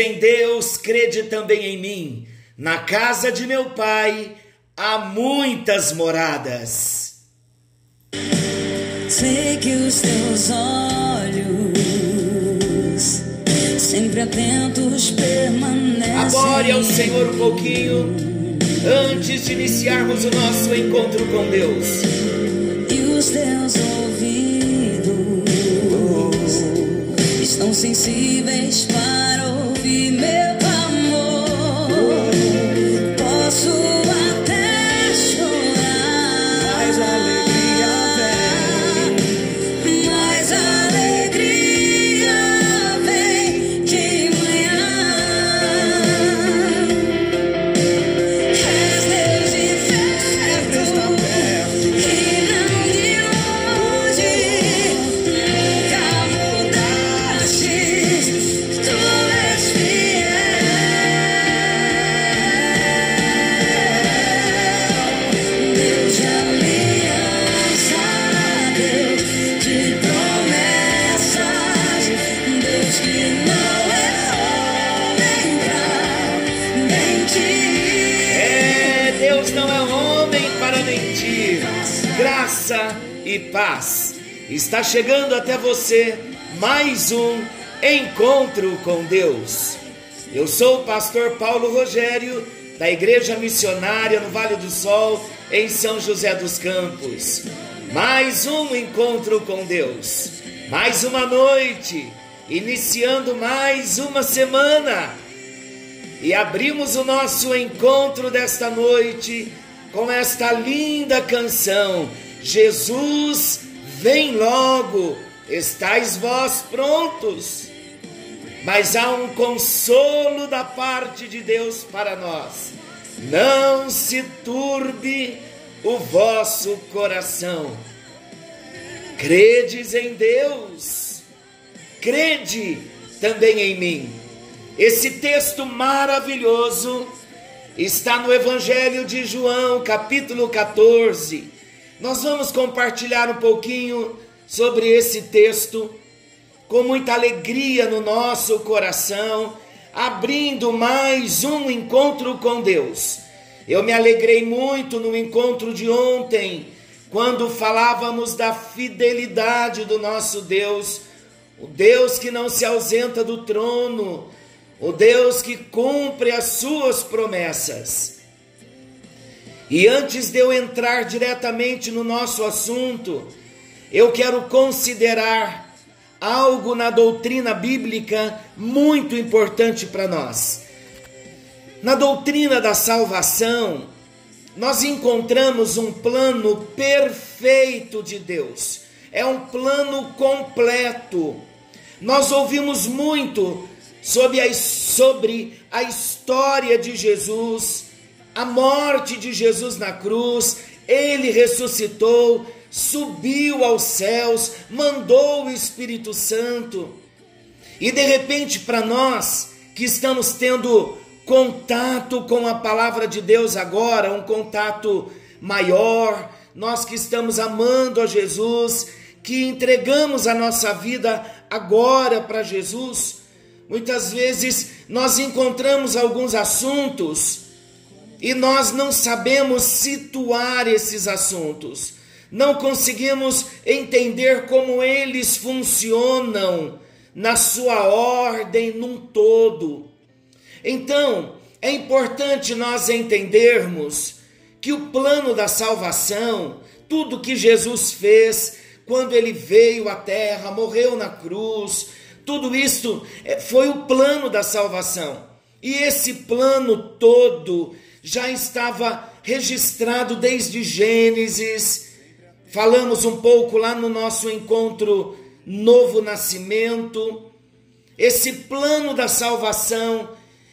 em Deus, crede também em mim. Na casa de meu pai há muitas moradas. Sei que os teus olhos, sempre atentos, permanecem. Adore ao Senhor um pouquinho antes de iniciarmos o nosso encontro com Deus. E os teus ouvidos estão sensíveis para Graça e paz. Está chegando até você mais um encontro com Deus. Eu sou o pastor Paulo Rogério, da Igreja Missionária no Vale do Sol, em São José dos Campos. Mais um encontro com Deus. Mais uma noite, iniciando mais uma semana. E abrimos o nosso encontro desta noite com esta linda canção: Jesus, vem logo, estáis vós prontos. Mas há um consolo da parte de Deus para nós. Não se turbe o vosso coração. Credes em Deus, crede também em mim. Esse texto maravilhoso está no Evangelho de João, capítulo 14. Nós vamos compartilhar um pouquinho sobre esse texto com muita alegria no nosso coração, abrindo mais um encontro com Deus. Eu me alegrei muito no encontro de ontem, quando falávamos da fidelidade do nosso Deus, o Deus que não se ausenta do trono, o Deus que cumpre as suas promessas. E antes de eu entrar diretamente no nosso assunto, eu quero considerar algo na doutrina bíblica muito importante para nós. Na doutrina da salvação, nós encontramos um plano perfeito de Deus. É um plano completo. Nós ouvimos muito sobre a, sobre a história de Jesus, a morte de Jesus na cruz, ele ressuscitou, subiu aos céus, mandou o Espírito Santo. E de repente, para nós que estamos tendo contato com a palavra de Deus agora, um contato maior, nós que estamos amando a Jesus, que entregamos a nossa vida agora para Jesus, muitas vezes nós encontramos alguns assuntos e nós não sabemos situar esses assuntos, não conseguimos entender como eles funcionam na sua ordem num todo. Então, é importante nós entendermos que o plano da salvação, tudo que Jesus fez quando ele veio à terra, morreu na cruz, tudo isso foi o plano da salvação. E esse plano todo já estava registrado desde Gênesis. Falamos um pouco lá no nosso encontro Novo Nascimento. Esse plano da salvação,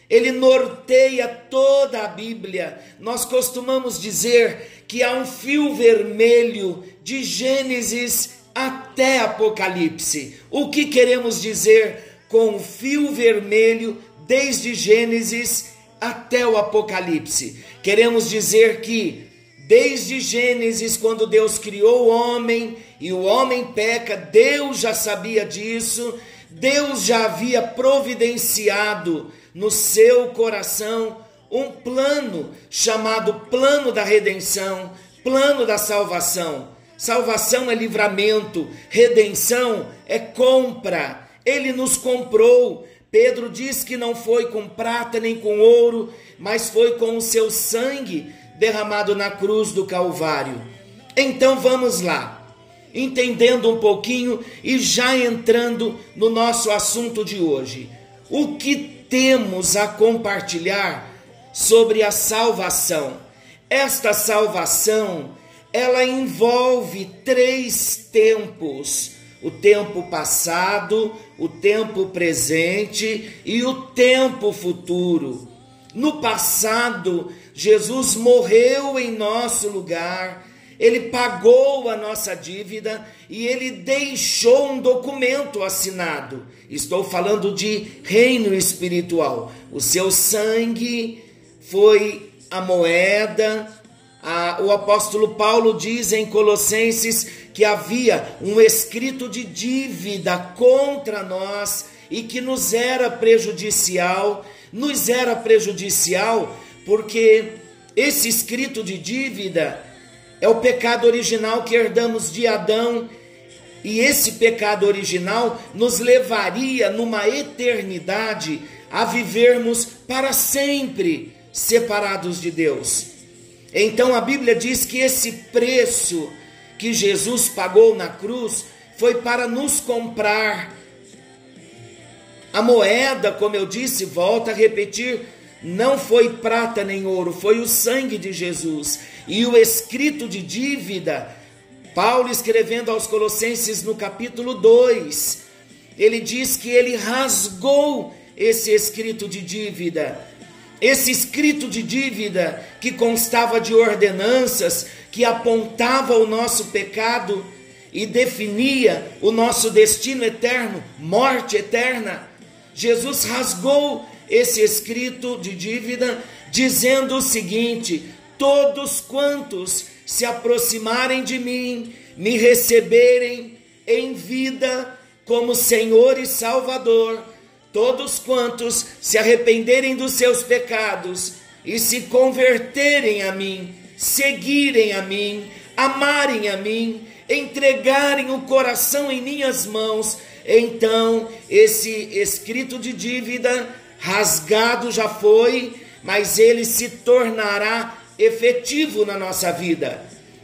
ele norteia toda a Bíblia. Nós costumamos dizer que há um fio vermelho de Gênesis até Apocalipse. O que queremos dizer com o fio vermelho desde Gênesis até o Apocalipse? Queremos dizer que desde Gênesis, quando Deus criou o homem e o homem peca, Deus já sabia disso, Deus já havia providenciado no seu coração um plano chamado plano da redenção, plano da salvação. Salvação é livramento, redenção é compra. Ele nos comprou. Pedro diz que não foi com prata nem com ouro, mas foi com o seu sangue derramado na cruz do Calvário. Então vamos lá, entendendo um pouquinho e já entrando no nosso assunto de hoje. O que temos a compartilhar sobre a salvação? Esta salvação, ela envolve três tempos: o tempo passado, o tempo presente e o tempo futuro. No passado, Jesus morreu em nosso lugar, ele pagou a nossa dívida e ele deixou um documento assinado. Estou falando de reino espiritual. O seu sangue foi a moeda. A, o apóstolo Paulo diz em Colossenses que havia um escrito de dívida contra nós e que nos era prejudicial. Nos era prejudicial porque esse escrito de dívida é o pecado original que herdamos de Adão, e esse pecado original nos levaria numa eternidade a vivermos para sempre separados de Deus. Então a Bíblia diz que esse preço que Jesus pagou na cruz foi para nos comprar. A moeda, como eu disse, volta a repetir, não foi prata nem ouro, foi o sangue de Jesus. E o escrito de dívida, Paulo escrevendo aos Colossenses no capítulo 2, ele diz que ele rasgou esse escrito de dívida. Esse escrito de dívida que constava de ordenanças que apontava o nosso pecado e definia o nosso destino eterno, morte eterna. Jesus rasgou esse escrito de dívida, dizendo o seguinte: Todos quantos se aproximarem de mim, me receberem em vida como Senhor e Salvador, todos quantos se arrependerem dos seus pecados e se converterem a mim, seguirem a mim, amarem a mim, entregarem o coração em minhas mãos, então esse escrito de dívida rasgado já foi, mas ele se tornará efetivo na nossa vida.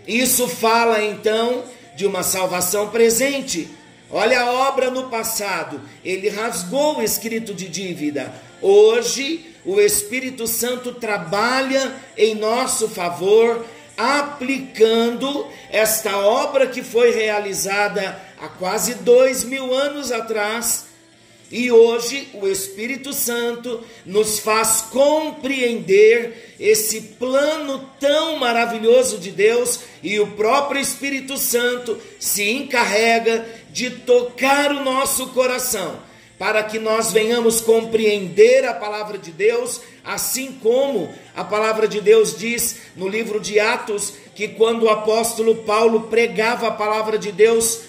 Isso fala então de uma salvação presente. Olha a obra no passado, ele rasgou o escrito de dívida. Hoje, o Espírito Santo trabalha em nosso favor, aplicando esta obra que foi realizada há quase dois mil anos atrás e hoje o Espírito Santo nos faz compreender esse plano tão maravilhoso de Deus e o próprio Espírito Santo se encarrega de tocar o nosso coração para que nós venhamos compreender a palavra de Deus, assim como a palavra de Deus diz no livro de Atos que quando o apóstolo Paulo pregava a palavra de Deus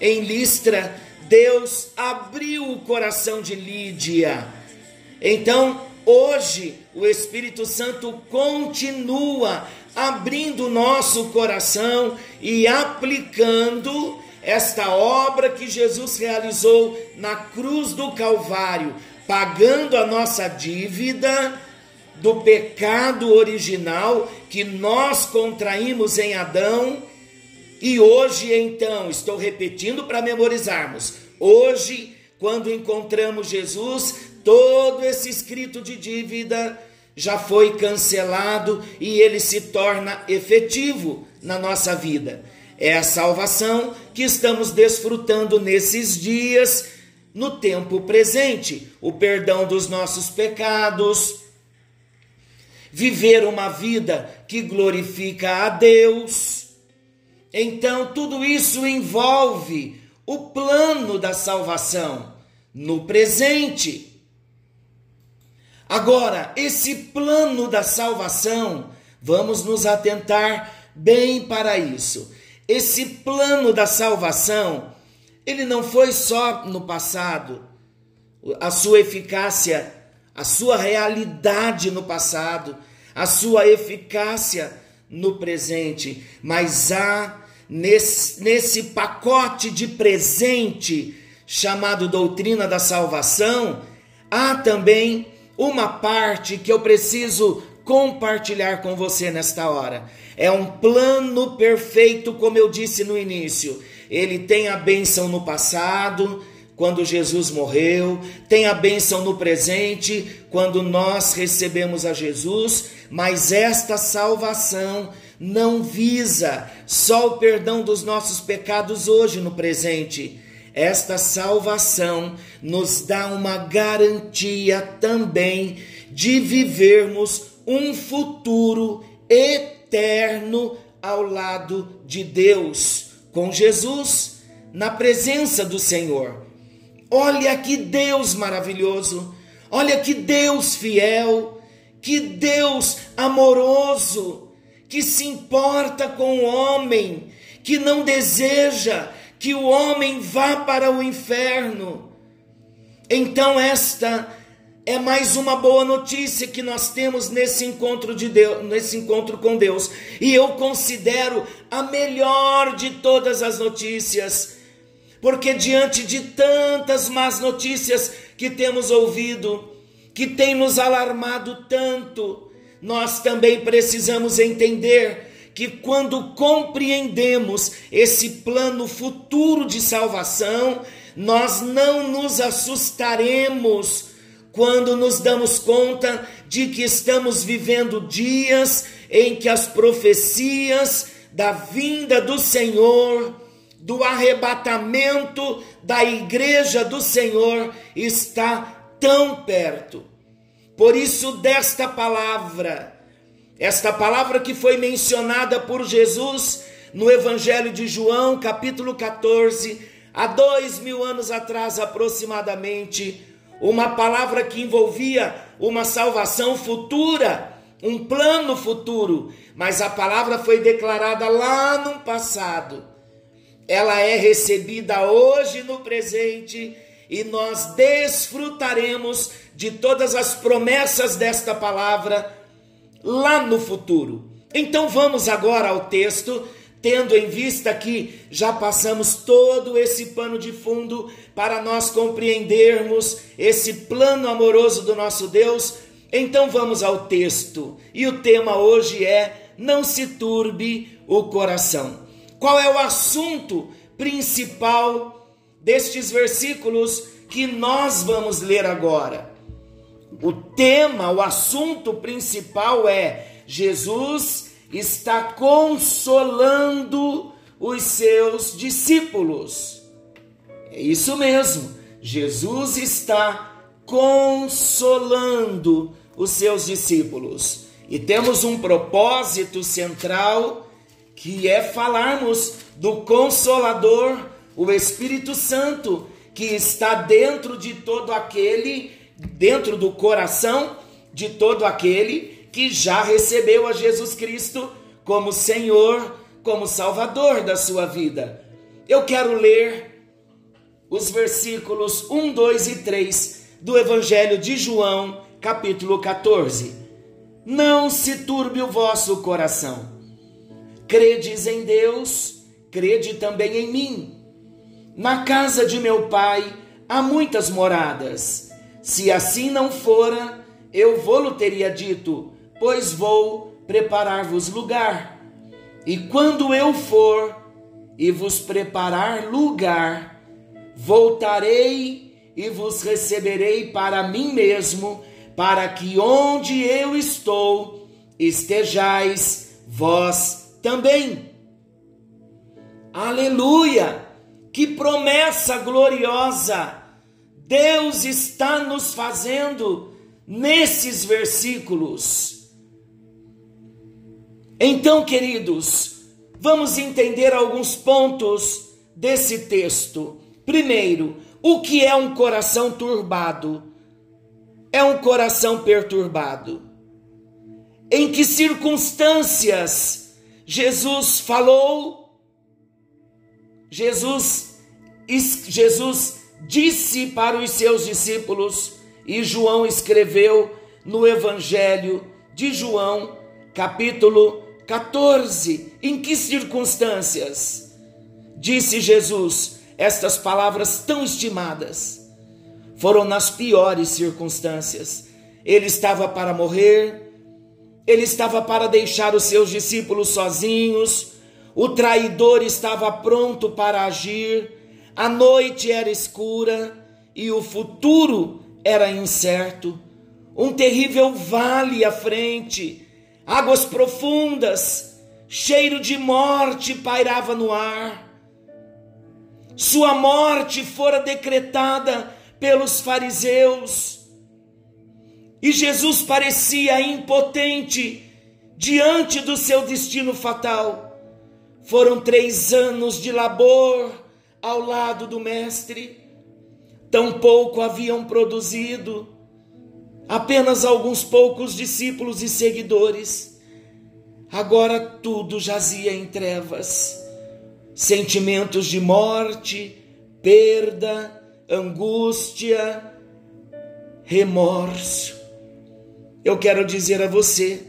em Listra, Deus abriu o coração de Lídia. Então, hoje, o Espírito Santo continua abrindo o nosso coração e aplicando esta obra que Jesus realizou na cruz do Calvário, pagando a nossa dívida do pecado original que nós contraímos em Adão e hoje, então, estou repetindo para memorizarmos. Hoje, quando encontramos Jesus, todo esse escrito de dívida já foi cancelado e ele se torna efetivo na nossa vida. É a salvação que estamos desfrutando nesses dias, no tempo presente, o perdão dos nossos pecados, viver uma vida que glorifica a Deus então, tudo isso envolve o plano da salvação no presente. Agora, esse plano da salvação, vamos nos atentar bem para isso. esse plano da salvação, ele não foi só no passado, a sua eficácia, a sua realidade no passado, a sua eficácia no presente, mas há nesse, nesse pacote de presente chamado doutrina da salvação, há também uma parte que eu preciso compartilhar com você nesta hora. É um plano perfeito, como eu disse no início. Ele tem a bênção no passado, quando Jesus morreu, tem a bênção no presente, quando nós recebemos a Jesus, mas esta salvação não visa só o perdão dos nossos pecados hoje no presente. Esta salvação nos dá uma garantia também de vivermos um futuro eterno ao lado de Deus, com Jesus, na presença do Senhor. Olha que Deus maravilhoso, olha que Deus fiel, que Deus amoroso, que se importa com o homem, que não deseja que o homem vá para o inferno. Então, esta é mais uma boa notícia que nós temos nesse encontro de Deus, nesse encontro com Deus. E eu considero a melhor de todas as notícias porque diante de tantas más notícias que temos ouvido, que tem nos alarmado tanto, nós também precisamos entender que quando compreendemos esse plano futuro de salvação, nós não nos assustaremos quando nos damos conta de que estamos vivendo dias em que as profecias da vinda do Senhor do arrebatamento da igreja do Senhor está tão perto. Por isso, desta palavra, esta palavra que foi mencionada por Jesus no Evangelho de João, capítulo 14, há dois mil anos atrás aproximadamente, uma palavra que envolvia uma salvação futura, um plano futuro, mas a palavra foi declarada lá no passado ela é recebida hoje no presente e nós desfrutaremos de todas as promessas desta palavra lá no futuro. Então vamos agora ao texto, tendo em vista que já passamos todo esse pano de fundo para nós compreendermos esse plano amoroso do nosso Deus. Então vamos ao texto. E o tema hoje é: não se turbe o coração. Qual é o assunto principal destes versículos que nós vamos ler agora? O tema, o assunto principal é: Jesus está consolando os seus discípulos. É isso mesmo, Jesus está consolando os seus discípulos. E temos um propósito central que é falarmos do Consolador, o Espírito Santo, que está dentro de todo aquele, dentro do coração de todo aquele que já recebeu a Jesus Cristo como Senhor, como Salvador da sua vida. Eu quero ler os versículos 1, 2 e 3 do Evangelho de João, capítulo 14. Não se turbe o vosso coração Credes em Deus, crede também em mim. Na casa de meu pai há muitas moradas. Se assim não fora, eu vou-lo teria dito, pois vou preparar-vos lugar. E quando eu for e vos preparar lugar, voltarei e vos receberei para mim mesmo, para que onde eu estou estejais vós também. Aleluia! Que promessa gloriosa Deus está nos fazendo nesses versículos. Então, queridos, vamos entender alguns pontos desse texto. Primeiro, o que é um coração turbado? É um coração perturbado. Em que circunstâncias Jesus falou Jesus, Jesus disse para os seus discípulos, e João escreveu no Evangelho de João, capítulo 14. Em que circunstâncias disse Jesus estas palavras tão estimadas? Foram nas piores circunstâncias. Ele estava para morrer, ele estava para deixar os seus discípulos sozinhos, o traidor estava pronto para agir, a noite era escura e o futuro era incerto. Um terrível vale à frente, águas profundas, cheiro de morte pairava no ar. Sua morte fora decretada pelos fariseus. E Jesus parecia impotente diante do seu destino fatal. Foram três anos de labor ao lado do Mestre, tão pouco haviam produzido, apenas alguns poucos discípulos e seguidores. Agora tudo jazia em trevas, sentimentos de morte, perda, angústia, remorso. Eu quero dizer a você,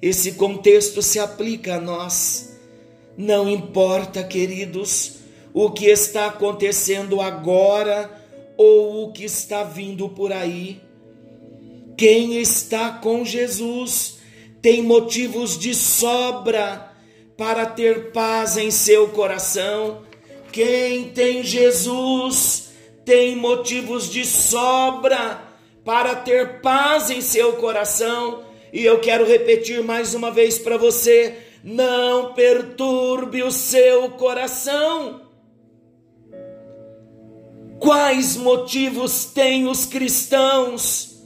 esse contexto se aplica a nós. Não importa, queridos, o que está acontecendo agora ou o que está vindo por aí. Quem está com Jesus tem motivos de sobra para ter paz em seu coração. Quem tem Jesus tem motivos de sobra para ter paz em seu coração. E eu quero repetir mais uma vez para você: não perturbe o seu coração. Quais motivos têm os cristãos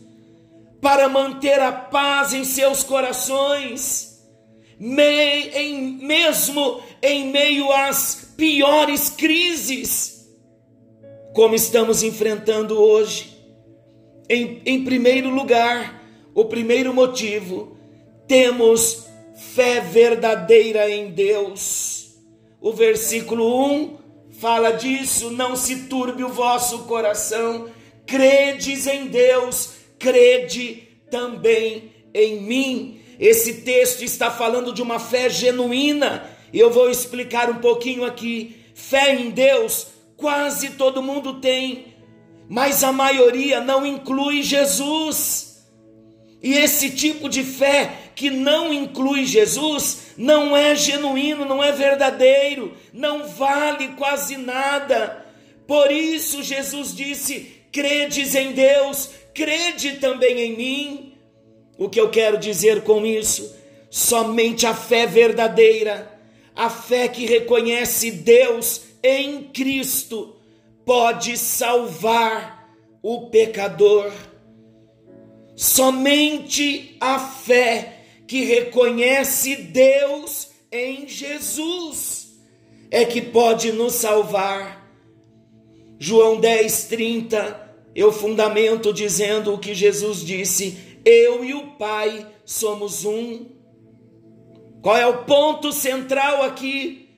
para manter a paz em seus corações, mesmo em meio às piores crises, como estamos enfrentando hoje? Em, em primeiro lugar, o primeiro motivo, temos fé verdadeira em Deus. O versículo 1 fala disso, não se turbe o vosso coração, credes em Deus, crede também em mim. Esse texto está falando de uma fé genuína, e eu vou explicar um pouquinho aqui. Fé em Deus, quase todo mundo tem, mas a maioria não inclui Jesus. E esse tipo de fé que não inclui Jesus não é genuíno, não é verdadeiro, não vale quase nada. Por isso Jesus disse: credes em Deus, crede também em mim. O que eu quero dizer com isso? Somente a fé verdadeira, a fé que reconhece Deus em Cristo, pode salvar o pecador. Somente a fé que reconhece Deus em Jesus é que pode nos salvar. João 10, 30, eu fundamento dizendo o que Jesus disse: Eu e o Pai somos um. Qual é o ponto central aqui?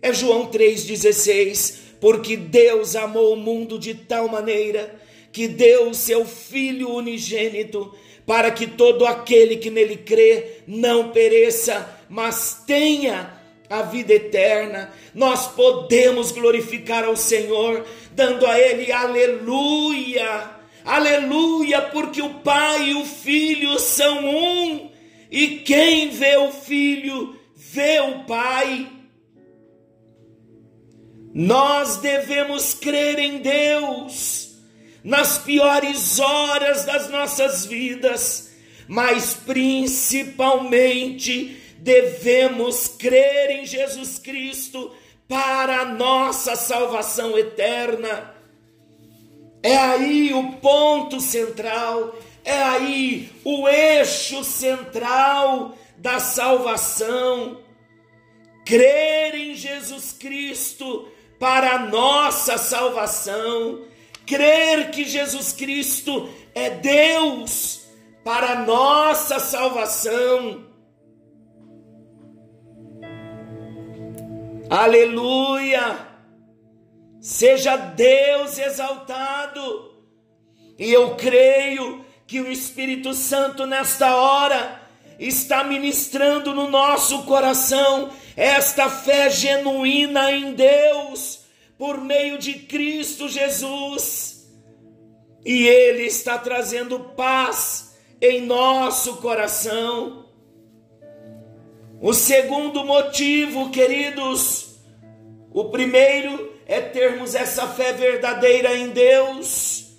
É João 3,16. Porque Deus amou o mundo de tal maneira que deu o seu Filho unigênito para que todo aquele que nele crê não pereça, mas tenha a vida eterna. Nós podemos glorificar ao Senhor, dando a Ele aleluia, aleluia, porque o Pai e o Filho são um, e quem vê o Filho, vê o Pai. Nós devemos crer em Deus nas piores horas das nossas vidas, mas principalmente devemos crer em Jesus Cristo para a nossa salvação eterna. É aí o ponto central, é aí o eixo central da salvação. Crer em Jesus Cristo para a nossa salvação crer que Jesus Cristo é Deus para nossa salvação. Aleluia! Seja Deus exaltado. E eu creio que o Espírito Santo nesta hora está ministrando no nosso coração esta fé genuína em Deus por meio de Cristo Jesus. E Ele está trazendo paz em nosso coração. O segundo motivo, queridos, o primeiro é termos essa fé verdadeira em Deus.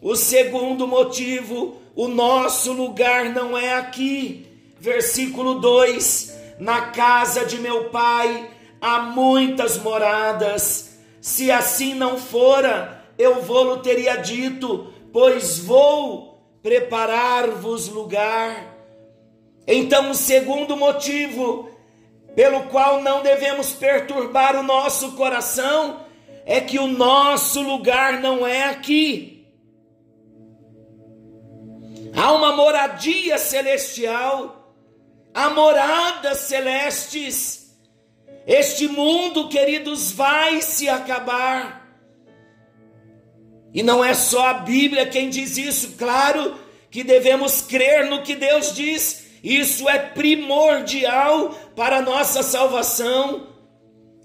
O segundo motivo, o nosso lugar não é aqui. Versículo 2: Na casa de meu pai há muitas moradas. Se assim não fora, eu vou-lo teria dito, pois vou preparar-vos lugar. Então, o segundo motivo pelo qual não devemos perturbar o nosso coração é que o nosso lugar não é aqui. Há uma moradia celestial, há moradas celestes. Este mundo, queridos, vai se acabar. E não é só a Bíblia quem diz isso, claro que devemos crer no que Deus diz, isso é primordial para a nossa salvação.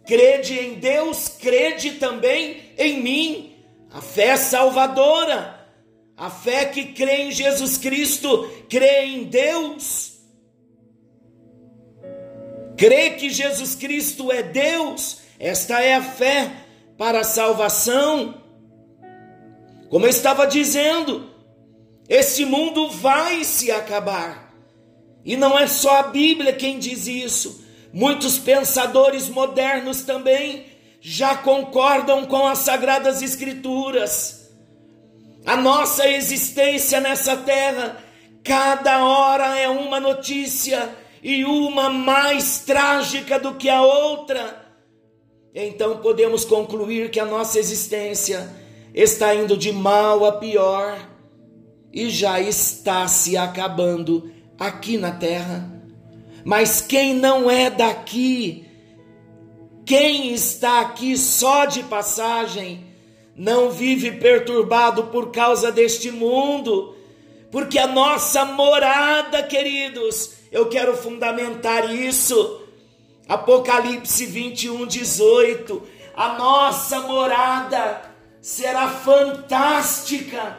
Crede em Deus, crede também em mim. A fé salvadora, a fé que crê em Jesus Cristo, crê em Deus. Crê que Jesus Cristo é Deus, esta é a fé para a salvação. Como eu estava dizendo, esse mundo vai se acabar. E não é só a Bíblia quem diz isso. Muitos pensadores modernos também já concordam com as sagradas escrituras. A nossa existência nessa terra, cada hora é uma notícia e uma mais trágica do que a outra. Então podemos concluir que a nossa existência está indo de mal a pior e já está se acabando aqui na terra. Mas quem não é daqui, quem está aqui só de passagem, não vive perturbado por causa deste mundo, porque a nossa morada, queridos, eu quero fundamentar isso. Apocalipse 21, 18. A nossa morada será fantástica,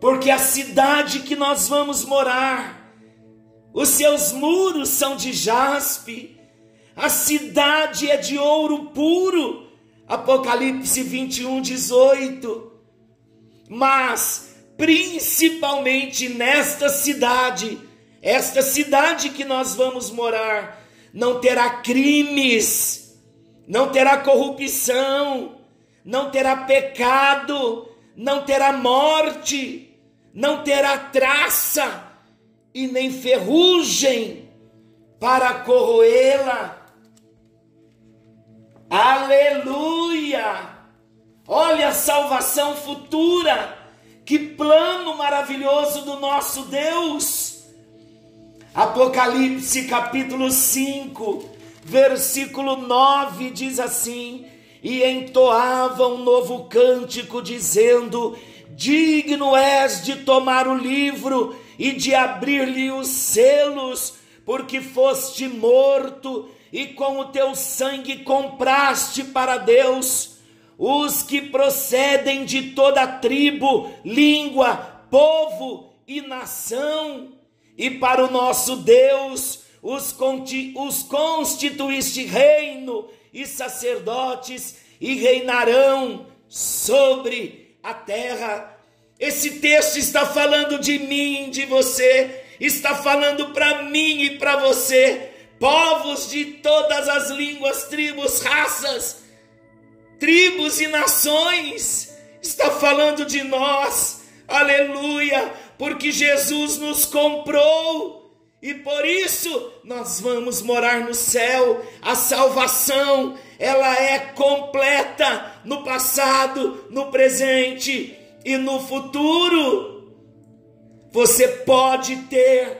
porque a cidade que nós vamos morar, os seus muros são de jaspe, a cidade é de ouro puro. Apocalipse 21, 18. Mas, principalmente nesta cidade, esta cidade que nós vamos morar, não terá crimes, não terá corrupção, não terá pecado, não terá morte, não terá traça e nem ferrugem para corroê-la. Aleluia! Olha a salvação futura, que plano maravilhoso do nosso Deus. Apocalipse capítulo 5, versículo 9 diz assim: e entoava um novo cântico, dizendo: Digno és de tomar o livro e de abrir-lhe os selos, porque foste morto e com o teu sangue compraste para Deus os que procedem de toda tribo, língua, povo e nação, e para o nosso Deus os, os constituíste reino e sacerdotes e reinarão sobre a terra. Esse texto está falando de mim, de você, está falando para mim e para você, povos de todas as línguas, tribos, raças, tribos e nações, está falando de nós, aleluia, porque Jesus nos comprou e por isso nós vamos morar no céu. A salvação, ela é completa no passado, no presente e no futuro. Você pode ter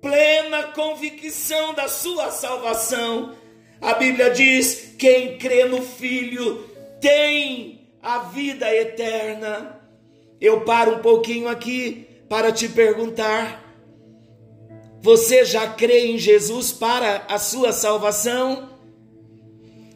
plena convicção da sua salvação. A Bíblia diz: quem crê no Filho tem a vida eterna. Eu paro um pouquinho aqui para te perguntar: você já crê em Jesus para a sua salvação?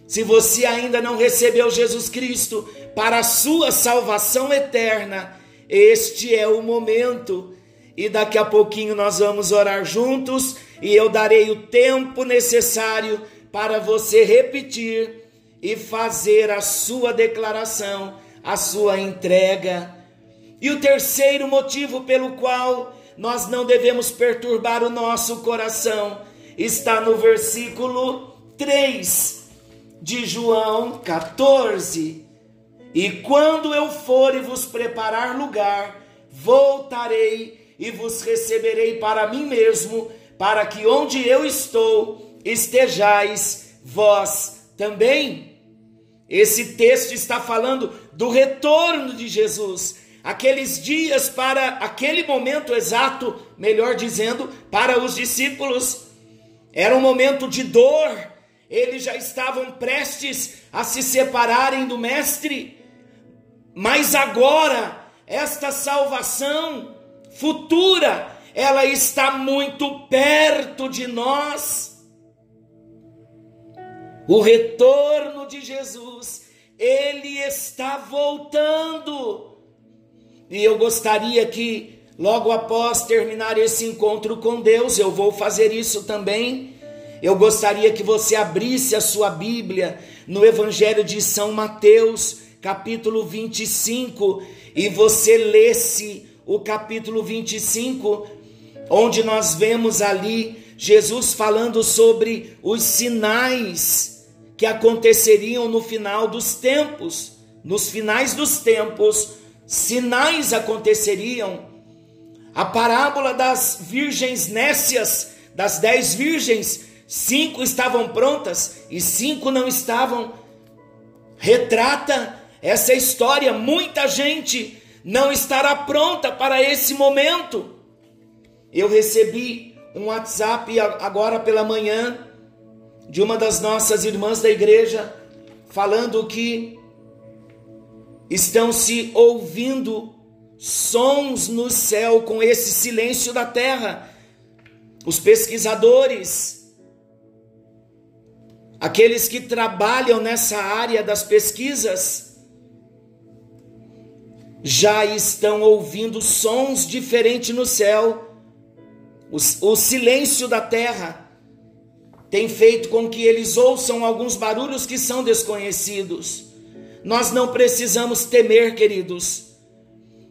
Se você ainda não recebeu Jesus Cristo para a sua salvação eterna, este é o momento. E daqui a pouquinho nós vamos orar juntos e eu darei o tempo necessário para você repetir e fazer a sua declaração, a sua entrega. E o terceiro motivo pelo qual nós não devemos perturbar o nosso coração está no versículo 3 de João 14. E quando eu for e vos preparar lugar, voltarei e vos receberei para mim mesmo, para que onde eu estou estejais vós também. Esse texto está falando do retorno de Jesus, aqueles dias para aquele momento exato, melhor dizendo, para os discípulos. Era um momento de dor, eles já estavam prestes a se separarem do Mestre, mas agora, esta salvação futura, ela está muito perto de nós. O retorno de Jesus, ele está voltando. E eu gostaria que, logo após terminar esse encontro com Deus, eu vou fazer isso também. Eu gostaria que você abrisse a sua Bíblia no Evangelho de São Mateus, capítulo 25, e você lesse o capítulo 25, onde nós vemos ali Jesus falando sobre os sinais que aconteceriam no final dos tempos. Nos finais dos tempos, sinais aconteceriam. A parábola das virgens nécias, das dez virgens, cinco estavam prontas e cinco não estavam. Retrata essa história. Muita gente não estará pronta para esse momento. Eu recebi um WhatsApp agora pela manhã de uma das nossas irmãs da igreja, falando que estão se ouvindo sons no céu com esse silêncio da terra. Os pesquisadores, aqueles que trabalham nessa área das pesquisas, já estão ouvindo sons diferentes no céu. O, o silêncio da terra tem feito com que eles ouçam alguns barulhos que são desconhecidos. Nós não precisamos temer, queridos.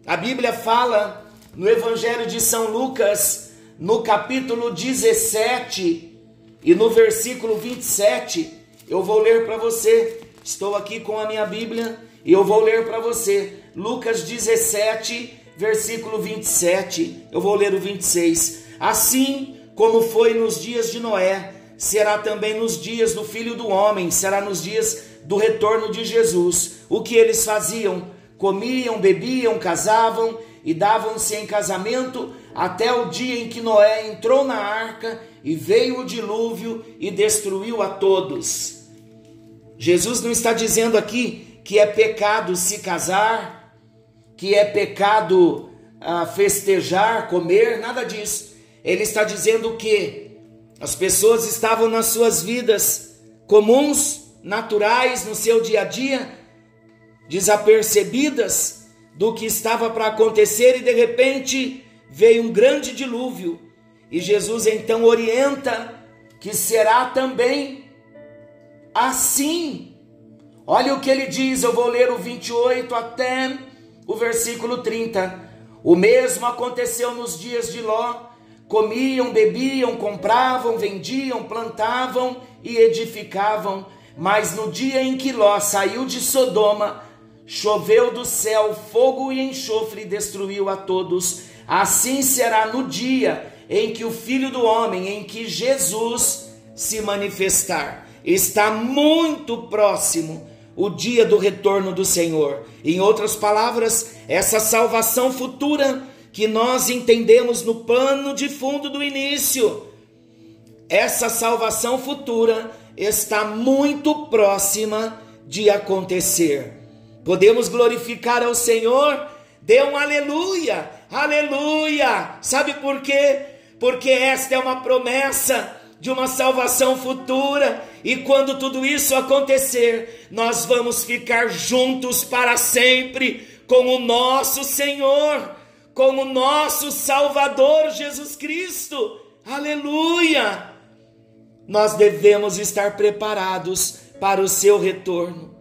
A Bíblia fala no Evangelho de São Lucas, no capítulo 17 e no versículo 27. Eu vou ler para você. Estou aqui com a minha Bíblia e eu vou ler para você. Lucas 17, versículo 27. Eu vou ler o 26. Assim como foi nos dias de Noé, será também nos dias do Filho do Homem, será nos dias do retorno de Jesus. O que eles faziam? Comiam, bebiam, casavam e davam-se em casamento até o dia em que Noé entrou na arca e veio o dilúvio e destruiu a todos. Jesus não está dizendo aqui que é pecado se casar, que é pecado ah, festejar, comer, nada disso. Ele está dizendo que as pessoas estavam nas suas vidas comuns, naturais, no seu dia a dia, desapercebidas do que estava para acontecer e de repente veio um grande dilúvio. E Jesus então orienta que será também assim. Olha o que ele diz, eu vou ler o 28 até o versículo 30. O mesmo aconteceu nos dias de Ló Comiam, bebiam, compravam, vendiam, plantavam e edificavam. Mas no dia em que Ló saiu de Sodoma, choveu do céu fogo e enxofre e destruiu a todos. Assim será no dia em que o Filho do Homem, em que Jesus se manifestar. Está muito próximo o dia do retorno do Senhor. Em outras palavras, essa salvação futura que nós entendemos no pano de fundo do início. Essa salvação futura está muito próxima de acontecer. Podemos glorificar ao Senhor? Dê um aleluia, aleluia. Sabe por quê? Porque esta é uma promessa de uma salvação futura, e quando tudo isso acontecer, nós vamos ficar juntos para sempre com o nosso Senhor, com o nosso Salvador Jesus Cristo. Aleluia! Nós devemos estar preparados para o seu retorno.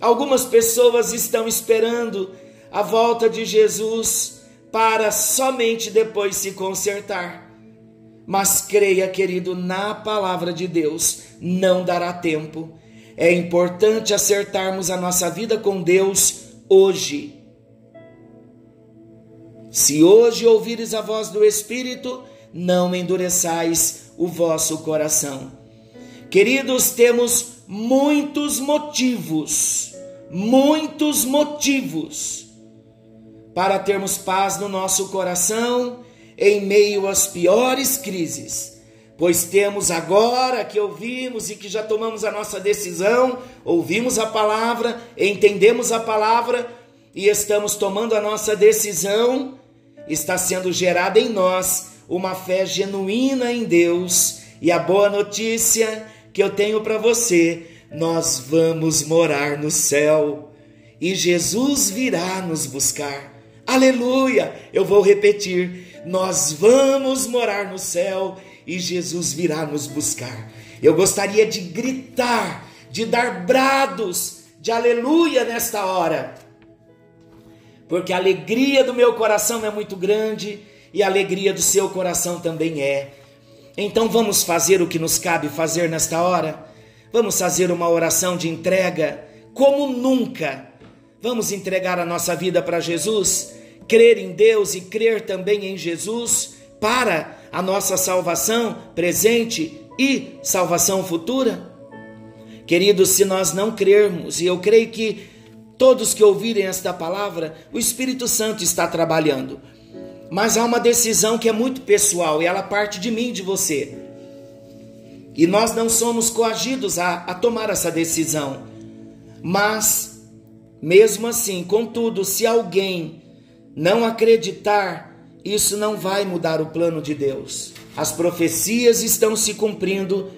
Algumas pessoas estão esperando a volta de Jesus para somente depois se consertar. Mas creia, querido, na palavra de Deus, não dará tempo. É importante acertarmos a nossa vida com Deus hoje. Se hoje ouvires a voz do Espírito, não endureçais o vosso coração. Queridos, temos muitos motivos, muitos motivos para termos paz no nosso coração em meio às piores crises, pois temos agora que ouvimos e que já tomamos a nossa decisão, ouvimos a palavra, entendemos a palavra e estamos tomando a nossa decisão, está sendo gerada em nós uma fé genuína em Deus. E a boa notícia que eu tenho para você, nós vamos morar no céu e Jesus virá nos buscar. Aleluia! Eu vou repetir nós vamos morar no céu e Jesus virá nos buscar. Eu gostaria de gritar, de dar brados de aleluia nesta hora, porque a alegria do meu coração é muito grande e a alegria do seu coração também é. Então vamos fazer o que nos cabe fazer nesta hora? Vamos fazer uma oração de entrega como nunca. Vamos entregar a nossa vida para Jesus? crer em Deus e crer também em Jesus para a nossa salvação presente e salvação futura? Queridos, se nós não crermos, e eu creio que todos que ouvirem esta palavra, o Espírito Santo está trabalhando. Mas há uma decisão que é muito pessoal e ela parte de mim, de você. E nós não somos coagidos a, a tomar essa decisão. Mas, mesmo assim, contudo, se alguém não acreditar, isso não vai mudar o plano de Deus. As profecias estão se cumprindo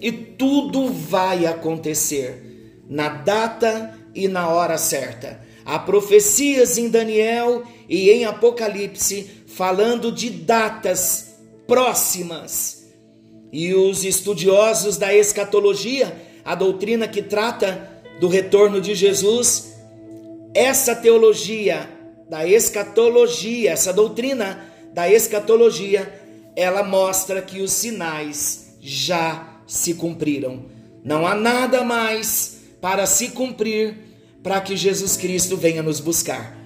e tudo vai acontecer na data e na hora certa. Há profecias em Daniel e em Apocalipse falando de datas próximas. E os estudiosos da escatologia, a doutrina que trata do retorno de Jesus, essa teologia da escatologia, essa doutrina da escatologia, ela mostra que os sinais já se cumpriram. Não há nada mais para se cumprir para que Jesus Cristo venha nos buscar.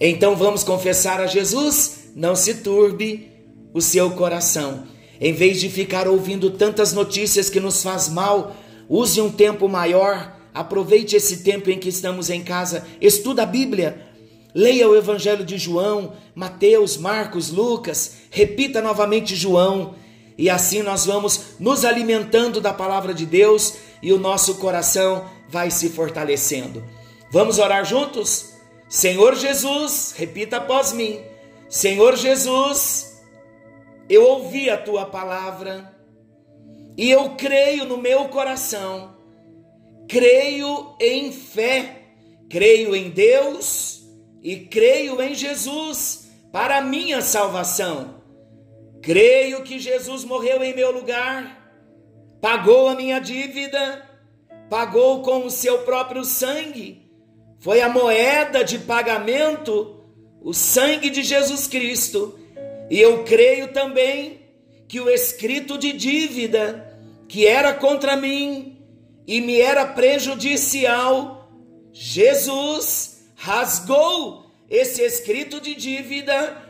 Então vamos confessar a Jesus, não se turbe o seu coração. Em vez de ficar ouvindo tantas notícias que nos faz mal, use um tempo maior, aproveite esse tempo em que estamos em casa, estuda a Bíblia, Leia o Evangelho de João, Mateus, Marcos, Lucas, repita novamente João, e assim nós vamos nos alimentando da palavra de Deus e o nosso coração vai se fortalecendo. Vamos orar juntos? Senhor Jesus, repita após mim: Senhor Jesus, eu ouvi a tua palavra e eu creio no meu coração, creio em fé, creio em Deus e creio em Jesus para a minha salvação. Creio que Jesus morreu em meu lugar, pagou a minha dívida, pagou com o seu próprio sangue. Foi a moeda de pagamento, o sangue de Jesus Cristo. E eu creio também que o escrito de dívida que era contra mim e me era prejudicial, Jesus rasgou esse escrito de dívida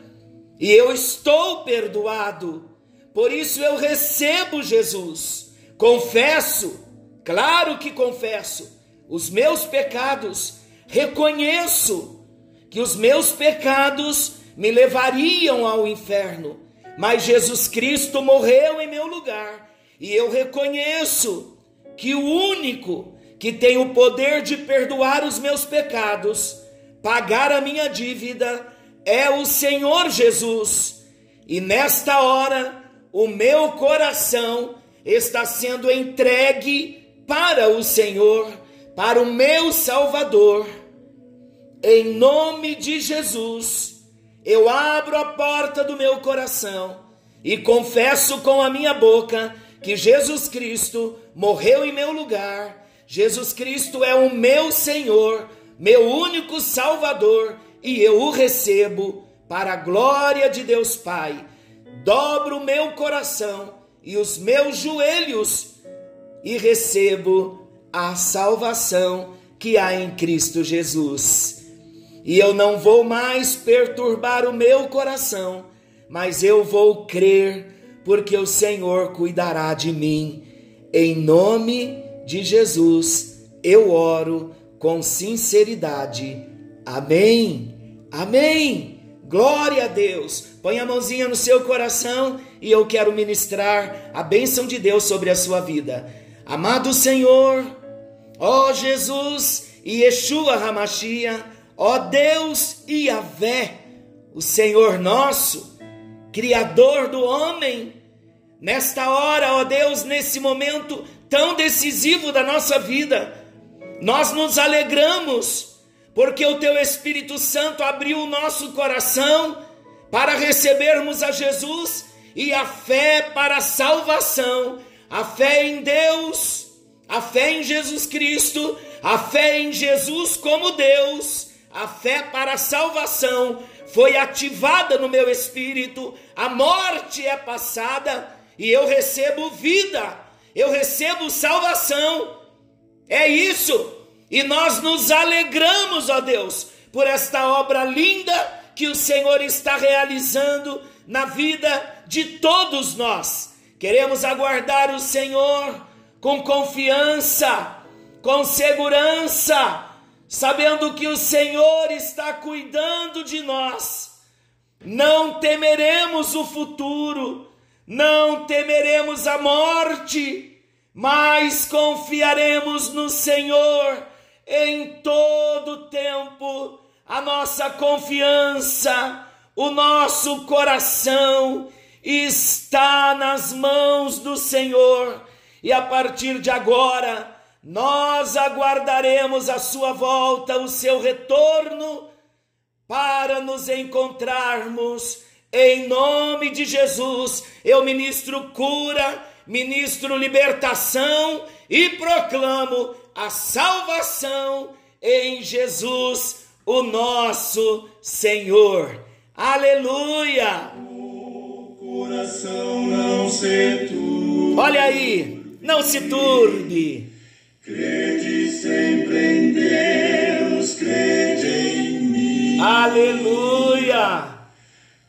e eu estou perdoado. Por isso eu recebo Jesus. Confesso, claro que confesso, os meus pecados, reconheço que os meus pecados me levariam ao inferno, mas Jesus Cristo morreu em meu lugar e eu reconheço que o único que tem o poder de perdoar os meus pecados, pagar a minha dívida, é o Senhor Jesus. E nesta hora, o meu coração está sendo entregue para o Senhor, para o meu Salvador. Em nome de Jesus, eu abro a porta do meu coração e confesso com a minha boca que Jesus Cristo morreu em meu lugar. Jesus Cristo é o meu Senhor, meu único Salvador, e eu o recebo para a glória de Deus Pai. Dobro o meu coração e os meus joelhos e recebo a salvação que há em Cristo Jesus. E eu não vou mais perturbar o meu coração, mas eu vou crer, porque o Senhor cuidará de mim. Em nome de Jesus, eu oro com sinceridade. Amém. Amém. Glória a Deus. Põe a mãozinha no seu coração e eu quero ministrar a bênção de Deus sobre a sua vida. Amado Senhor, ó Jesus e Yeshua Hamashia, ó Deus e Yahvé, o Senhor nosso, Criador do homem, nesta hora, ó Deus, nesse momento tão decisivo da nossa vida, nós nos alegramos, porque o Teu Espírito Santo abriu o nosso coração para recebermos a Jesus e a fé para a salvação, a fé em Deus, a fé em Jesus Cristo, a fé em Jesus como Deus, a fé para a salvação foi ativada no meu espírito, a morte é passada e eu recebo vida, eu recebo salvação. É isso. E nós nos alegramos, ó Deus, por esta obra linda que o Senhor está realizando na vida de todos nós. Queremos aguardar o Senhor com confiança, com segurança, sabendo que o Senhor está cuidando de nós. Não temeremos o futuro, não temeremos a morte, mas confiaremos no Senhor em todo tempo. A nossa confiança, o nosso coração está nas mãos do Senhor, e a partir de agora, nós aguardaremos a sua volta, o seu retorno, para nos encontrarmos. Em nome de Jesus, eu ministro cura, ministro libertação e proclamo a salvação em Jesus, o nosso Senhor. Aleluia! Coração não se turbe. Olha aí, não se turbe. Crede sempre em Deus, crede em mim. Aleluia!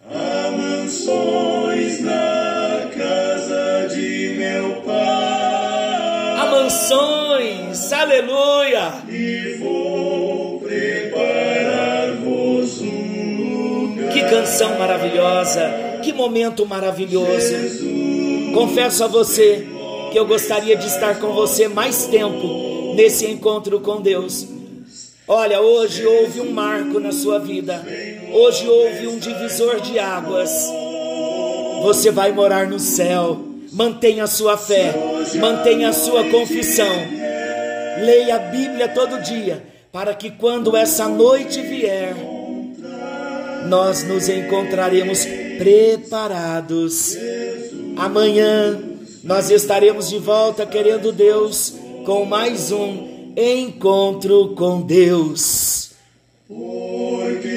Há mansões na casa de meu pai. Há mansões, aleluia! E vou preparar-vos um lugar. Que canção maravilhosa, que momento maravilhoso. Confesso a você que eu gostaria de estar com você mais tempo nesse encontro com Deus. Olha, hoje houve um marco na sua vida, hoje houve um divisor de águas. Você vai morar no céu. Mantenha a sua fé, mantenha a sua confissão. Leia a Bíblia todo dia, para que quando essa noite vier, nós nos encontraremos preparados. Amanhã nós estaremos de volta, querendo Deus, com mais um encontro com Deus. Porque